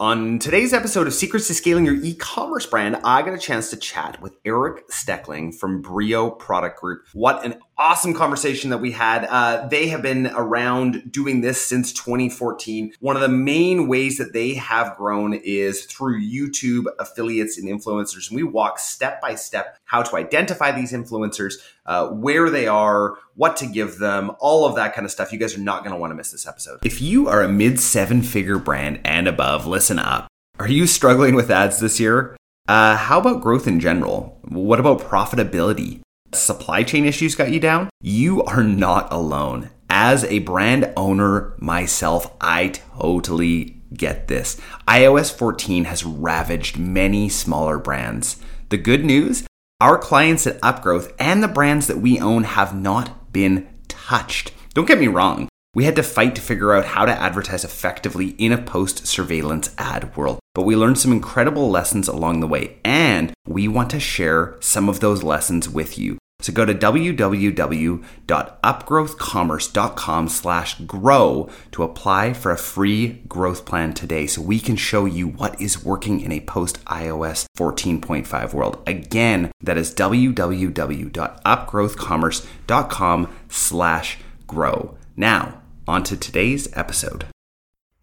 On today's episode of Secrets to Scaling Your E-commerce Brand, I got a chance to chat with Eric Steckling from Brio Product Group. What an awesome conversation that we had. Uh, they have been around doing this since 2014. One of the main ways that they have grown is through YouTube affiliates and influencers. And we walk step by step how to identify these influencers, uh, where they are, what to give them, all of that kind of stuff. You guys are not going to want to miss this episode. If you are a mid seven figure brand and above, listen up. Are you struggling with ads this year? Uh, how about growth in general? What about profitability? Supply chain issues got you down? You are not alone. As a brand owner myself, I totally get this. iOS 14 has ravaged many smaller brands. The good news our clients at Upgrowth and the brands that we own have not been touched. Don't get me wrong, we had to fight to figure out how to advertise effectively in a post surveillance ad world, but we learned some incredible lessons along the way, and we want to share some of those lessons with you. So go to www.upgrowthcommerce.com slash grow to apply for a free growth plan today so we can show you what is working in a post iOS 14.5 world. Again, that is www.upgrowthcommerce.com slash grow. Now, on to today's episode.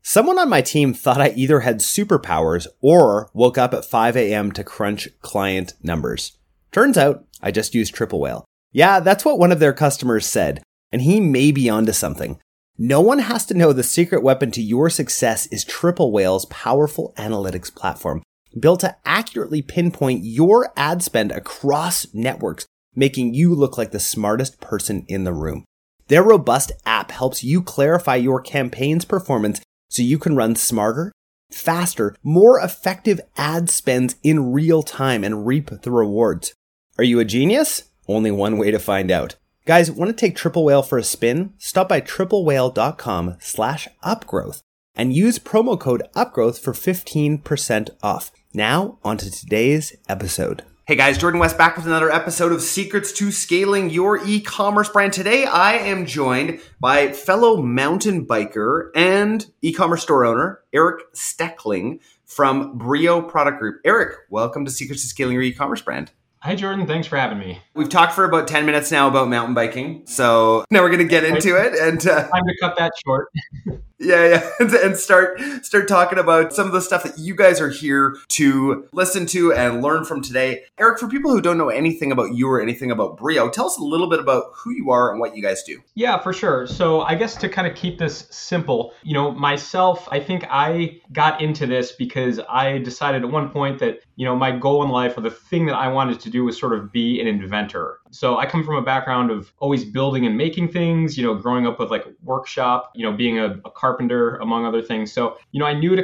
Someone on my team thought I either had superpowers or woke up at 5 a.m. to crunch client numbers. Turns out I just used Triple Whale. Yeah, that's what one of their customers said, and he may be onto something. No one has to know the secret weapon to your success is Triple Whale's powerful analytics platform, built to accurately pinpoint your ad spend across networks, making you look like the smartest person in the room. Their robust app helps you clarify your campaign's performance so you can run smarter, faster, more effective ad spends in real time and reap the rewards. Are you a genius? Only one way to find out. Guys, want to take Triple Whale for a spin? Stop by triplewhale.com slash upgrowth and use promo code upgrowth for 15% off. Now, on to today's episode. Hey guys, Jordan West back with another episode of Secrets to Scaling Your E-commerce Brand. Today I am joined by fellow mountain biker and e-commerce store owner Eric Steckling from Brio Product Group. Eric, welcome to Secrets to Scaling Your E-commerce Brand. Hi, Jordan. Thanks for having me. We've talked for about 10 minutes now about mountain biking. So now we're going to get into it. And uh, time to cut that short. yeah, yeah. And, start start talking about some of the stuff that you guys are here to listen to and learn from today. Eric, for people who don't know anything about you or anything about Brio, tell us a little bit about who you are and what you guys do. Yeah, for sure. So I guess to kind of keep this simple, you know, myself, I think I got into this because I decided at one point that, you know, my goal in life or the thing that I wanted to do was sort of be an inventor. So I come from a background of always building and making things, you know, growing up with like workshop, you know, being a, a carpenter among other things. So, you know, I knew to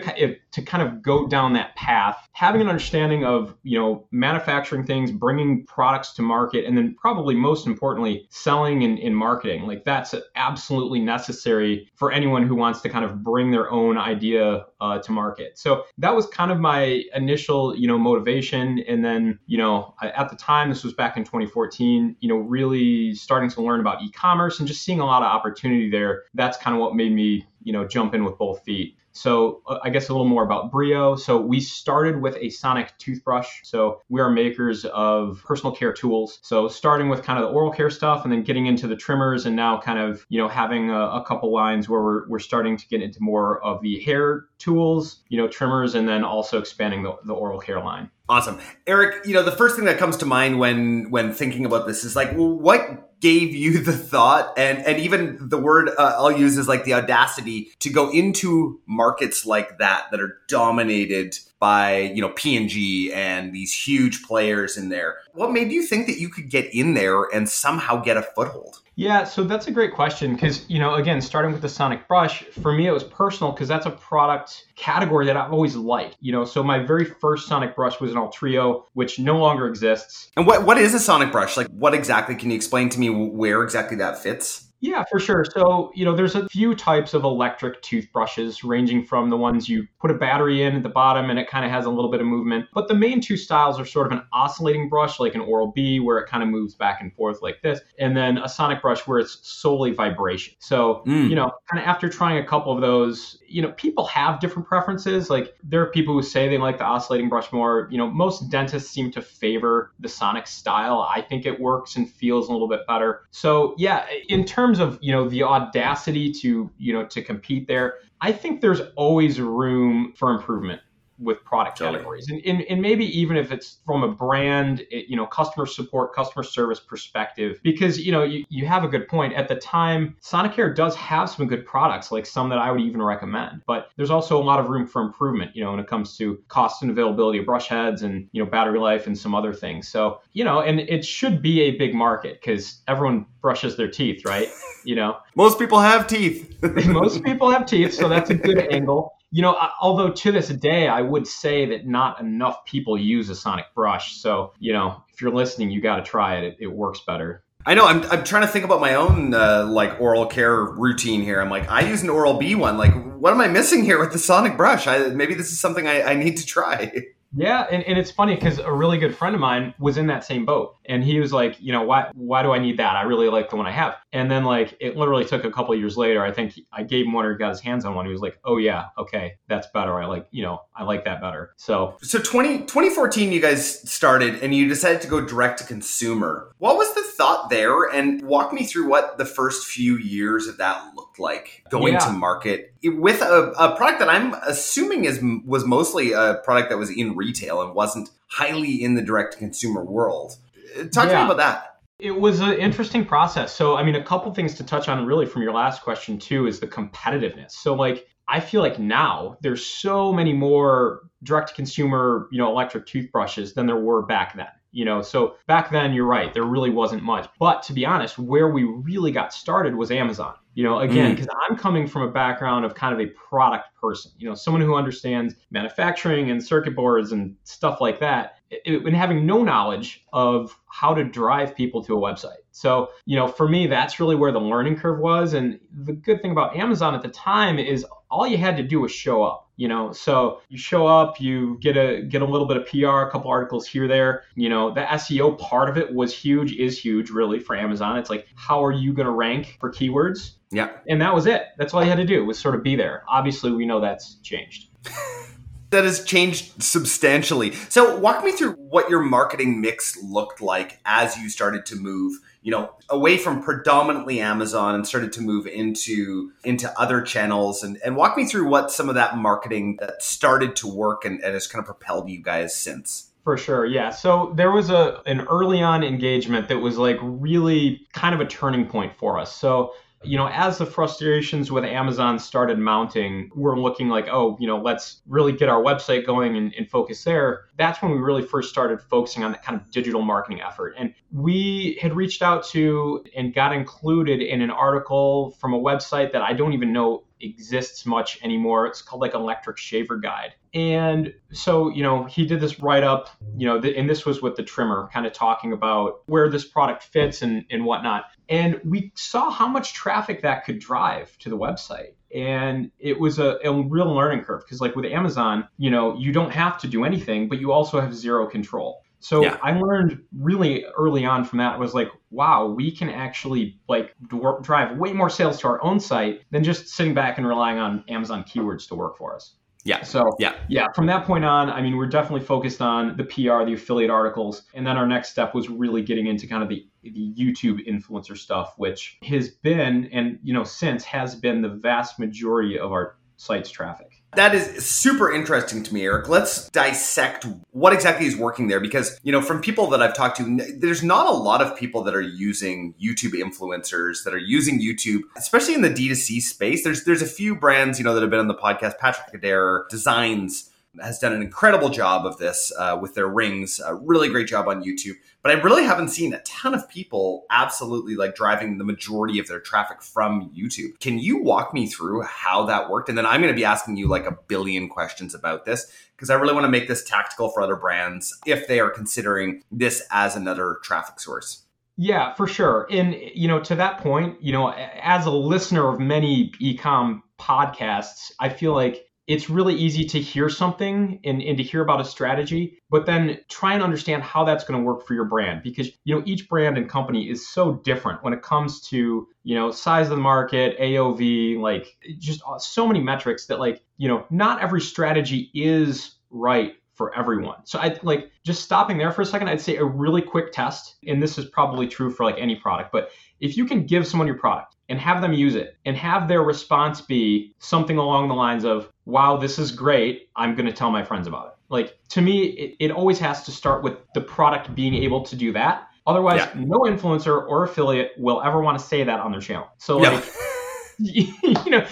to kind of go down that path, having an understanding of, you know, manufacturing things, bringing products to market, and then probably most importantly, selling and, and marketing. Like that's absolutely necessary for anyone who wants to kind of bring their own idea uh, to market. So that was kind of my initial, you know, motivation. And then, you know, at the time, this was back in 2014, you know, really starting to learn about e-commerce and just seeing a lot of opportunity there. That's kind of what made me, you know, jump in with both feet. So uh, I guess a little more about Brio. So we started with a sonic toothbrush. So we are makers of personal care tools. So starting with kind of the oral care stuff and then getting into the trimmers and now kind of, you know, having a, a couple lines where we're, we're starting to get into more of the hair tools, you know, trimmers, and then also expanding the, the oral care line. Awesome. Eric, you know, the first thing that comes to mind when when thinking about this is like, what gave you the thought and and even the word uh, I'll use is like the audacity to go into markets like that that are dominated by, you know, P&G and these huge players in there. What made you think that you could get in there and somehow get a foothold? Yeah, so that's a great question because, you know, again, starting with the Sonic Brush, for me it was personal because that's a product category that I've always liked. You know, so my very first Sonic Brush was an Ultreo, which no longer exists. And what what is a Sonic Brush? Like, what exactly can you explain to me where exactly that fits? Yeah, for sure. So, you know, there's a few types of electric toothbrushes, ranging from the ones you put a battery in at the bottom and it kind of has a little bit of movement. But the main two styles are sort of an oscillating brush, like an Oral B, where it kind of moves back and forth like this, and then a sonic brush where it's solely vibration. So, mm. you know, kind of after trying a couple of those, you know, people have different preferences. Like there are people who say they like the oscillating brush more. You know, most dentists seem to favor the sonic style. I think it works and feels a little bit better. So, yeah, in terms terms of you know the audacity to you know to compete there, I think there's always room for improvement with product totally. categories. And, and, and maybe even if it's from a brand you know customer support customer service perspective because you know you, you have a good point. At the time sonicare does have some good products like some that i would even recommend. But there's also a lot of room for improvement you know when it comes to cost and availability of brush heads and you know battery life and some other things. So you know and it should be a big market because everyone brushes their teeth right? You know? Most people have teeth. Most people have teeth so that's a good angle you know, although to this day, I would say that not enough people use a sonic brush. So, you know, if you're listening, you got to try it. it. It works better. I know. I'm, I'm trying to think about my own uh, like oral care routine here. I'm like, I use an Oral B one. Like, what am I missing here with the sonic brush? I, maybe this is something I, I need to try. Yeah, and, and it's funny because a really good friend of mine was in that same boat, and he was like, you know, why why do I need that? I really like the one I have. And then like it literally took a couple years later. I think I gave him one or got his hands on one. He was like, oh yeah, okay, that's better. I like you know I like that better. So so 20, 2014 you guys started and you decided to go direct to consumer. What was the thought there? And walk me through what the first few years of that looked like going yeah. to market with a, a product that I'm assuming is was mostly a product that was in retail and wasn't highly in the direct to consumer world. Talk yeah. to me about that. It was an interesting process. So, I mean, a couple things to touch on really from your last question too is the competitiveness. So, like, I feel like now there's so many more direct to consumer, you know, electric toothbrushes than there were back then. You know, so back then you're right, there really wasn't much. But to be honest, where we really got started was Amazon. You know, again, because mm. I'm coming from a background of kind of a product person, you know, someone who understands manufacturing and circuit boards and stuff like that, and having no knowledge of how to drive people to a website. So, you know, for me, that's really where the learning curve was. And the good thing about Amazon at the time is all you had to do was show up you know? So you show up you get a get a little bit of pr a couple articles here there. You know the seo part of it was huge is huge really for amazon. It's like how are you going to rank for keywords? Yeah. And that was it. That's all you had to do was sort of be there. Obviously we know that's changed that has changed substantially so walk me through what your marketing mix looked like as you started to move you know away from predominantly amazon and started to move into into other channels and and walk me through what some of that marketing that started to work and, and has kind of propelled you guys since for sure, yeah. So there was a an early on engagement that was like really kind of a turning point for us. So you know, as the frustrations with Amazon started mounting, we're looking like, oh, you know, let's really get our website going and, and, focus there. That's when we really first started focusing on that kind of digital marketing effort. And we had reached out to and got included in an article from a website that I don't even know exists much anymore. It's called like Electric Shaver Guide. And so, you know, he did this write up, you know, and this was with the trimmer, kind of talking about where this product fits and, and whatnot. And we saw how much traffic that could drive to the website. And it was a, a real learning curve because, like with Amazon, you know, you don't have to do anything, but you also have zero control. So yeah. I learned really early on from that was like, wow, we can actually like drive way more sales to our own site than just sitting back and relying on Amazon keywords to work for us. Yeah. So yeah, yeah. From that point on, I mean, we're definitely focused on the PR, the affiliate articles, and then our next step was really getting into kind of the the YouTube influencer stuff, which has been and you know since has been the vast majority of our site's traffic. That is super interesting to me, Eric. Let's dissect what exactly is working there because, you know, from people that I've talked to, there's not a lot of people that are using YouTube influencers that are using YouTube, especially in the D2C space. There's there's a few brands, you know, that have been on the podcast. Patrick Adair Designs has done an incredible job of this uh, with their rings. A really great job on YouTube. But I really haven't seen a ton of people absolutely like driving the majority of their traffic from YouTube. Can you walk me through how that worked? And then I'm going to be asking you like a billion questions about this because I really want to make this tactical for other brands if they are considering this as another traffic source. Yeah, for sure. And you know, to that point, you know, as a listener of many ecom podcasts, I feel like it's really easy to hear something and, and to hear about a strategy, but then try and understand how that's going to work for your brand because you know each brand and company is so different when it comes to you know size of the market, AOV, like just so many metrics that like you know not every strategy is right for everyone. So I like just stopping there for a second, I'd say a really quick test, and this is probably true for like any product, but if you can give someone your product and have them use it and have their response be something along the lines of, wow, this is great, I'm going to tell my friends about it. Like to me, it, it always has to start with the product being able to do that. Otherwise, yeah. no influencer or affiliate will ever want to say that on their channel. So like you know,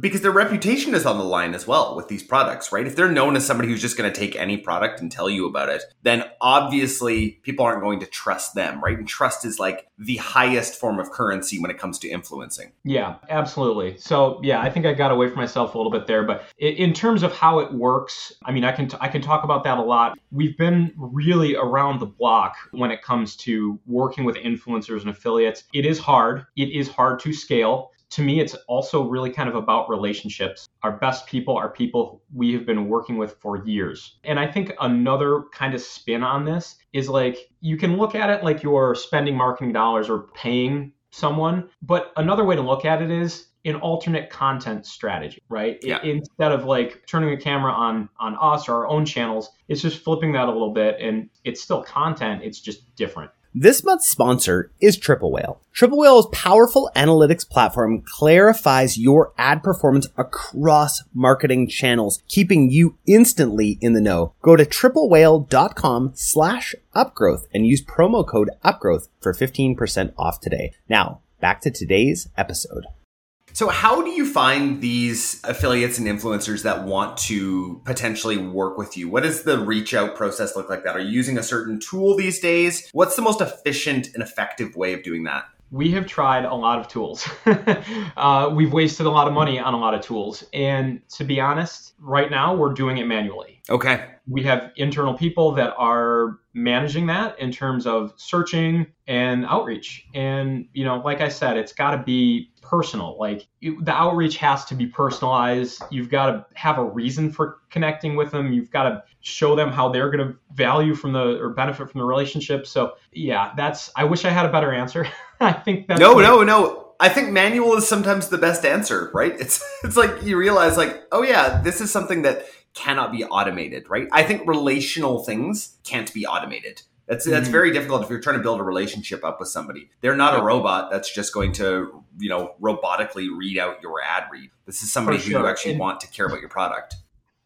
because their reputation is on the line as well with these products, right? If they're known as somebody who's just going to take any product and tell you about it, then obviously people aren't going to trust them, right? And trust is like the highest form of currency when it comes to influencing. Yeah, absolutely. So yeah, I think I got away from myself a little bit there, but in terms of how it works, I mean, I can t- I can talk about that a lot. We've been really around the block when it comes to working with influencers and affiliates. It is hard. It is hard to scale to me, it's also really kind of about relationships. Our best people are people we have been working with for years. And I think another kind of spin on this is like you can look at it like you're spending marketing dollars or paying someone, but another way to look at it is an alternate content strategy, right? Yeah. Instead of like turning a camera on on us or our own channels, it's just flipping that a little bit and it's still content, it's just different. This month's sponsor is Triple Whale. Triple Whale's powerful analytics platform clarifies your ad performance across marketing channels, keeping you instantly in the know. Go to triplewhale.com slash upgrowth and use promo code upgrowth for 15% off today. Now, back to today's episode. So, how do you find these affiliates and influencers that want to potentially work with you? What does the reach out process look like that? Are you using a certain tool these days? What's the most efficient and effective way of doing that? we have tried a lot of tools. uh, we've wasted a lot of money on a lot of tools. And to be honest, right now we're doing it manually. Okay. We have internal people that are managing that in terms of searching and outreach. And, you know, like I said, it's got to be personal. Like it, the outreach has to be personalized. You've got to have a reason for connecting with them. You've got to show them how they're going to value from the or benefit from the relationship. So yeah, that's. I wish I had a better answer. I think that's no, no, no. I think manual is sometimes the best answer, right? It's it's like you realize like, oh yeah, this is something that cannot be automated, right? I think relational things can't be automated. That's that's mm-hmm. very difficult if you're trying to build a relationship up with somebody. They're not a robot that's just going to, you know, robotically read out your ad read. This is somebody sure. who you actually and, want to care about your product.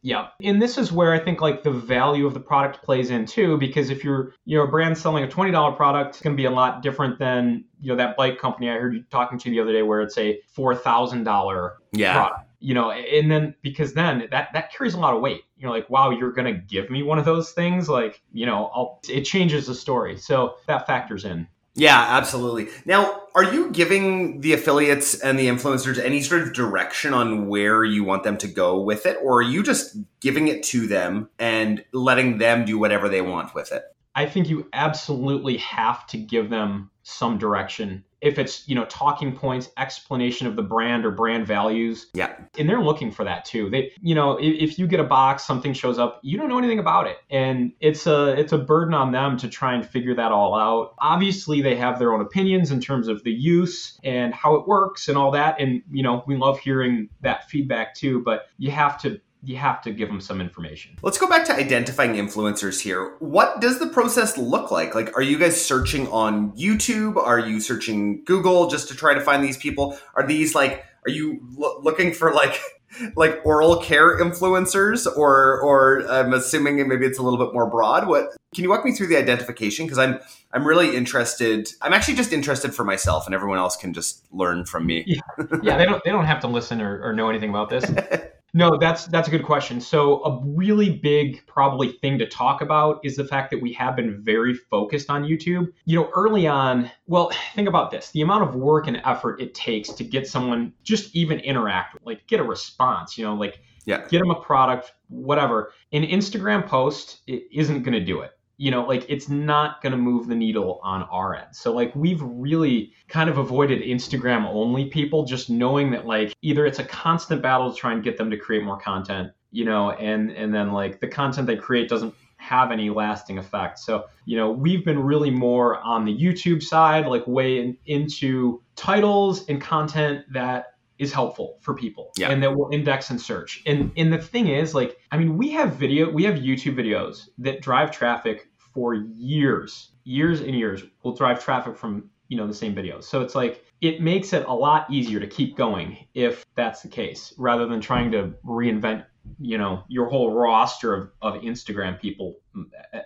Yeah. And this is where I think like the value of the product plays in too, because if you're you know a brand selling a $20 product, it's gonna be a lot different than, you know, that bike company I heard you talking to the other day where it's a four thousand dollar yeah. product you know and then because then that that carries a lot of weight. You're like wow you're gonna give me one of those things? Like you know I'll, it changes the story. So that factors in. Yeah absolutely. Now are you giving the affiliates and the influencers any sort of direction on where you want them to go with it? Or are you just giving it to them and letting them do whatever they want with it i think you absolutely have to give them some direction. If it's you know talking points explanation of the brand or brand values. Yeah. And they're looking for that too. They you know if, if, you get a box something shows up you don't know anything about it. And it's a it's a burden on them to try and figure that all out. Obviously they have their own opinions in terms of the use and how it works and all that. And you know we love hearing that feedback too. But you have to you have to give them some information. Let's go back to identifying influencers here. What does the process look like? Like, are you guys searching on YouTube? Are you searching Google just to try to find these people? Are these like, are you lo- looking for like, like oral care influencers or or I'm assuming maybe it's a little bit more broad. What can you walk me through the identification because I'm I'm really interested. I'm actually just interested for myself and everyone else can just learn from me. yeah, yeah they don't they don't have to listen or, or know anything about this. No, that's that's a good question. So a really big probably thing to talk about is the fact that we have been very focused on YouTube. You know, early on, well, think about this. The amount of work and effort it takes to get someone just even interact, like get a response, you know, like yeah. get them a product, whatever. An Instagram post isn't going to do it you know, like it's not going to move the needle on our end. So like we've really kind of avoided Instagram only people just knowing that like either it's a constant battle to try and get them to create more content, you know, and and then like the content they create doesn't have any lasting effect. So, you know, we've been really more on the YouTube side, like way in, into titles and content that is helpful for people yeah. and that will index and search. And and the thing is like I mean we have video we have YouTube videos that drive traffic for years. Years and years will drive traffic from, you know, the same videos. So it's like it makes it a lot easier to keep going if that's the case rather than trying to reinvent you know your whole roster of, of instagram people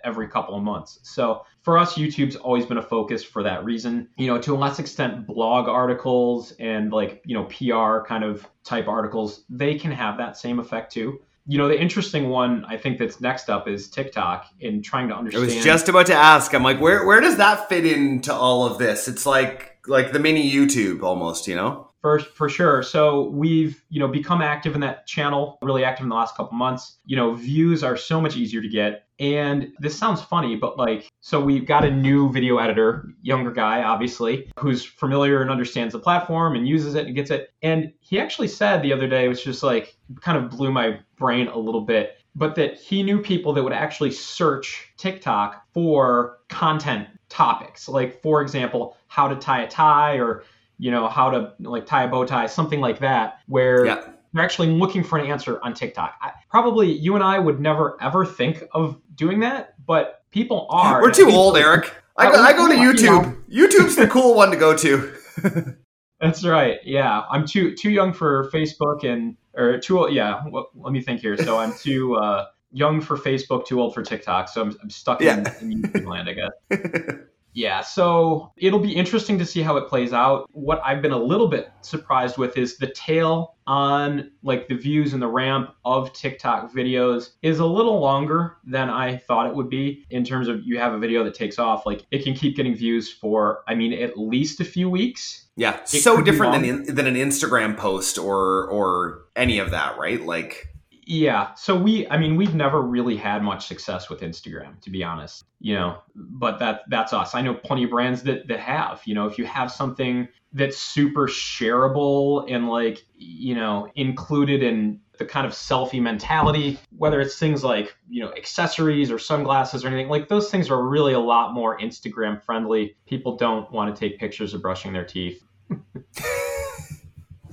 every couple of months. So for us youtube's always been a focus for that reason. You know to a less extent blog articles and like you know pr kind of type articles they can have that same effect too you know the interesting one i think that's next up is tiktok in trying to understand i was just about to ask. I'm like where, where does that fit into all of this? It's like like the mini youtube almost you know for, for sure. So we've, you know, become active in that channel, really active in the last couple months. You know, views are so much easier to get. And this sounds funny, but like, so we've got a new video editor, younger guy, obviously, who's familiar and understands the platform and uses it and gets it. And he actually said the other day, which just like kind of blew my brain a little bit, but that he knew people that would actually search TikTok for content topics. Like, for example, how to tie a tie or you know, how to like tie a bow tie, something like that, where yeah. they're actually looking for an answer on TikTok. I, probably you and I would never ever think of doing that, but people are. We're too old, Eric. I go, I go to YouTube. YouTube's the cool one to go to. That's right. Yeah, I'm too too young for Facebook and or too old. Yeah, well, let me think here. So I'm too uh, young for Facebook, too old for TikTok. So I'm, I'm stuck yeah. in, in YouTube land, I guess. Yeah, so it'll be interesting to see how it plays out. What I've been a little bit surprised with is the tail on like the views and the ramp of TikTok videos is a little longer than I thought it would be in terms of you have a video that takes off like it can keep getting views for I mean at least a few weeks. Yeah, it so different than than an Instagram post or or any of that, right? Like yeah. So we, I mean, we've never really had much success with Instagram, to be honest. You know, but that that's us. I know plenty of brands that that have. You know, if you have something that's super shareable and like you know included in the kind of selfie mentality, whether it's things like you know accessories or sunglasses or anything like those things are really a lot more Instagram friendly. People don't want to take pictures of brushing their teeth.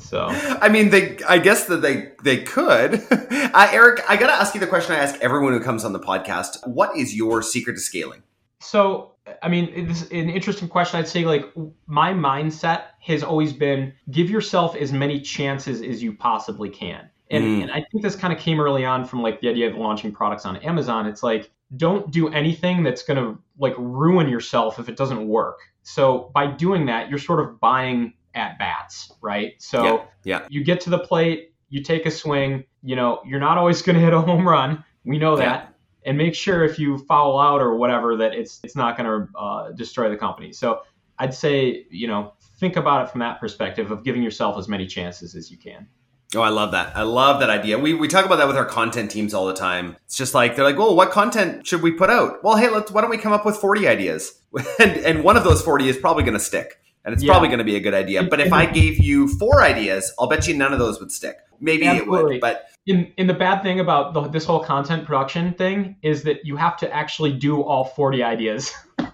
So I mean, they. I guess that they they could. Uh, Eric, I gotta ask you the question I ask everyone who comes on the podcast. What is your secret to scaling? So, I mean, it's an interesting question. I'd say like my mindset has always been give yourself as many chances as you possibly can. And, mm. and I think this kind of came early on from like the idea of launching products on Amazon. It's like don't do anything that's going to like ruin yourself if it doesn't work. So by doing that, you're sort of buying at bats, right? So yeah, yeah. you get to the plate, you take a swing, you know, you're not always going to hit a home run. We know that. Yeah. And make sure if you foul out or whatever that it's it's not going to uh, destroy the company. So I'd say, you know, think about it from that perspective of giving yourself as many chances as you can. Oh, I love that. I love that idea. We, we talk about that with our content teams all the time. It's just like, they're like, well, what content should we put out? Well, hey, let's, why don't we come up with 40 ideas? and, and one of those 40 is probably going to stick and it's yeah. probably going to be a good idea. But if I gave you four ideas, I'll bet you none of those would stick. Maybe Absolutely. it would, but in in the bad thing about the, this whole content production thing is that you have to actually do all 40 ideas.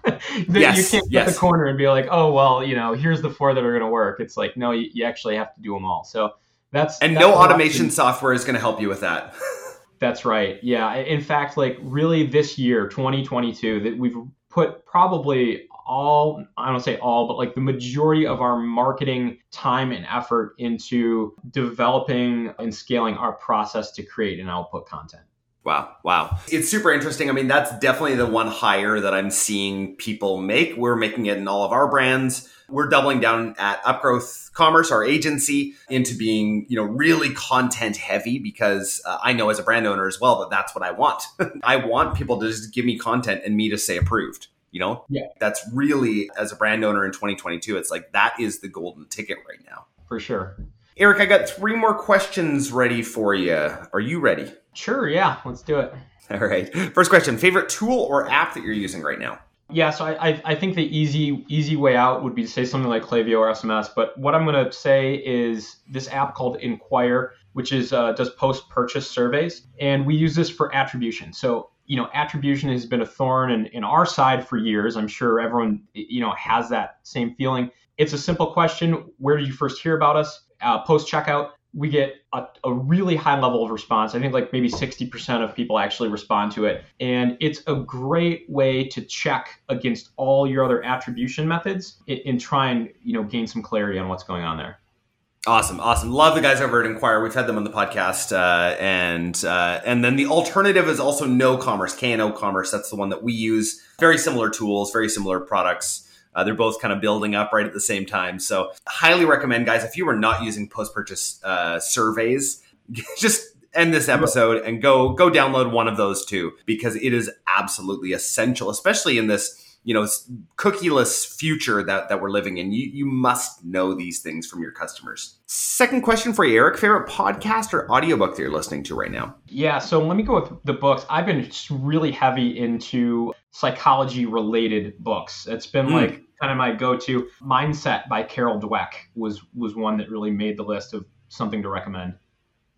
yes, you can't get the corner and be like, oh well, you know, here's the four that are going to work. It's like no, you, you, actually have to do them all. So that's and that's no automation software is going to help you with that. that's right. Yeah. In fact, like really this year, 2022, that we've put probably all I don't say all, but like the majority of our marketing time and effort into developing and scaling our process to create and output content. Wow. Wow. It's super interesting. I mean, that's definitely the one hire that I'm seeing people make. We're making it in all of our brands. We're doubling down at Upgrowth Commerce, our agency, into being, you know, really content heavy because uh, I know as a brand owner as well that that's what I want. I want people to just give me content and me to say approved you know yeah that's really as a brand owner in 2022 it's like that is the golden ticket right now for sure Eric, I got three more questions ready for you. Are you ready? Sure, yeah, let's do it. All right. First question Favorite tool or app that you're using right now? Yeah, so I, I, I think the easy easy way out would be to say something like Klaviyo or SMS. But what I'm going to say is this app called Enquire, which is uh, does post purchase surveys, and we use this for attribution. So you know, attribution has been a thorn in, in our side for years. I'm sure everyone you know has that same feeling. It's a simple question: Where did you first hear about us? Uh, post checkout, we get a, a, really high level of response. I think like maybe 60% of people actually respond to it. And it's a great way to check against all your other attribution methods and try and, you know, gain some clarity on what's going on there. Awesome, awesome. Love the guys over at Enquire. We've had them on the podcast, uh, and uh, and then the alternative is also KnoCommerce, K N O Commerce. That's the one that we use. Very similar tools, very similar products. Uh, they're both kind of building up right at the same time. So, highly recommend, guys, if you are not using post purchase uh, surveys, just end this episode and go go download one of those two because it is absolutely essential, especially in this you know cookieless future that that we're living in. You you must know these things from your customers. Second question for you, Eric: favorite podcast or audiobook that you're listening to right now? Yeah, so let me go with the books. I've been really heavy into psychology related books. It's been mm. like kind of my go-to. Mindset by Carol Dweck was was one that really made the list of something to recommend.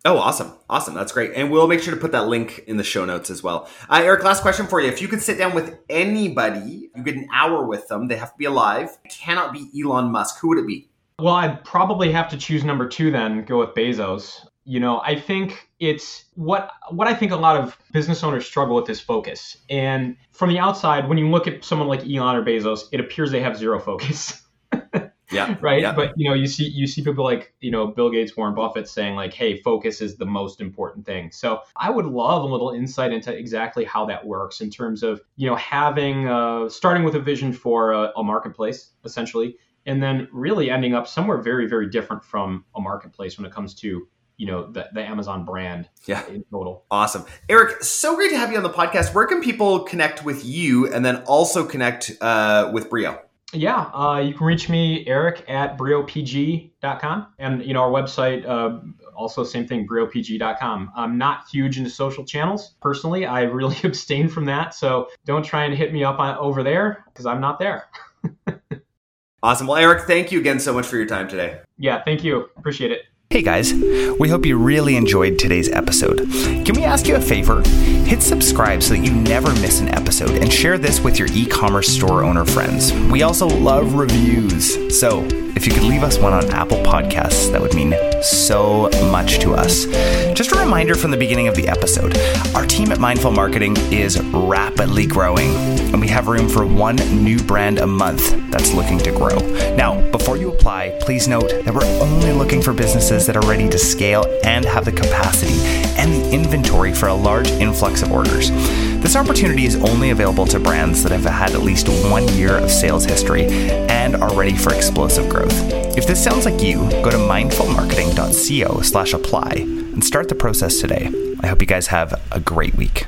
Oh, awesome. Awesome. That's great. And we'll make sure to put that link in the show notes as well. Uh, Eric, last question for you. If you could sit down with anybody, you get an hour with them, they have to be alive, it cannot be Elon Musk. Who would it be? Well, I'd probably have to choose number two then, go with Bezos. You know, I think it's what what I think a lot of business owners struggle with is focus. And from the outside, when you look at someone like Elon or Bezos, it appears they have zero focus. yeah. Right. Yeah. But you know, you see you see people like, you know, Bill Gates, Warren Buffett saying like, hey, focus is the most important thing. So I would love a little insight into exactly how that works in terms of, you know, having uh, starting with a vision for a, a marketplace, essentially, and then really ending up somewhere very, very different from a marketplace when it comes to you know the, the Amazon brand yeah. in total. Awesome. Eric, so great to have you on the podcast. Where can people connect with you and then also connect uh, with Brio? Yeah, uh, you can reach me, Eric, at briopg.com. And, you know, our website, uh, also same thing, briopg.com. I'm not huge into social channels. Personally, I really abstain from that. So don't try and hit me up on, over there because I'm not there. awesome. Well, Eric, thank you again so much for your time today. Yeah, thank you. Appreciate it. Hey guys, we hope you really enjoyed today's episode. Can we ask you a favor? Hit subscribe so that you never miss an episode and share this with your e commerce store owner friends. We also love reviews. So, if you could leave us one on Apple Podcasts, that would mean so much to us. Just a reminder from the beginning of the episode our team at Mindful Marketing is rapidly growing, and we have room for one new brand a month that's looking to grow. Now, before you apply, please note that we're only looking for businesses that are ready to scale and have the capacity and the inventory for a large influx of orders. This opportunity is only available to brands that have had at least one year of sales history and are ready for explosive growth. If this sounds like you, go to mindfulmarketing.co slash apply and start the process today. I hope you guys have a great week.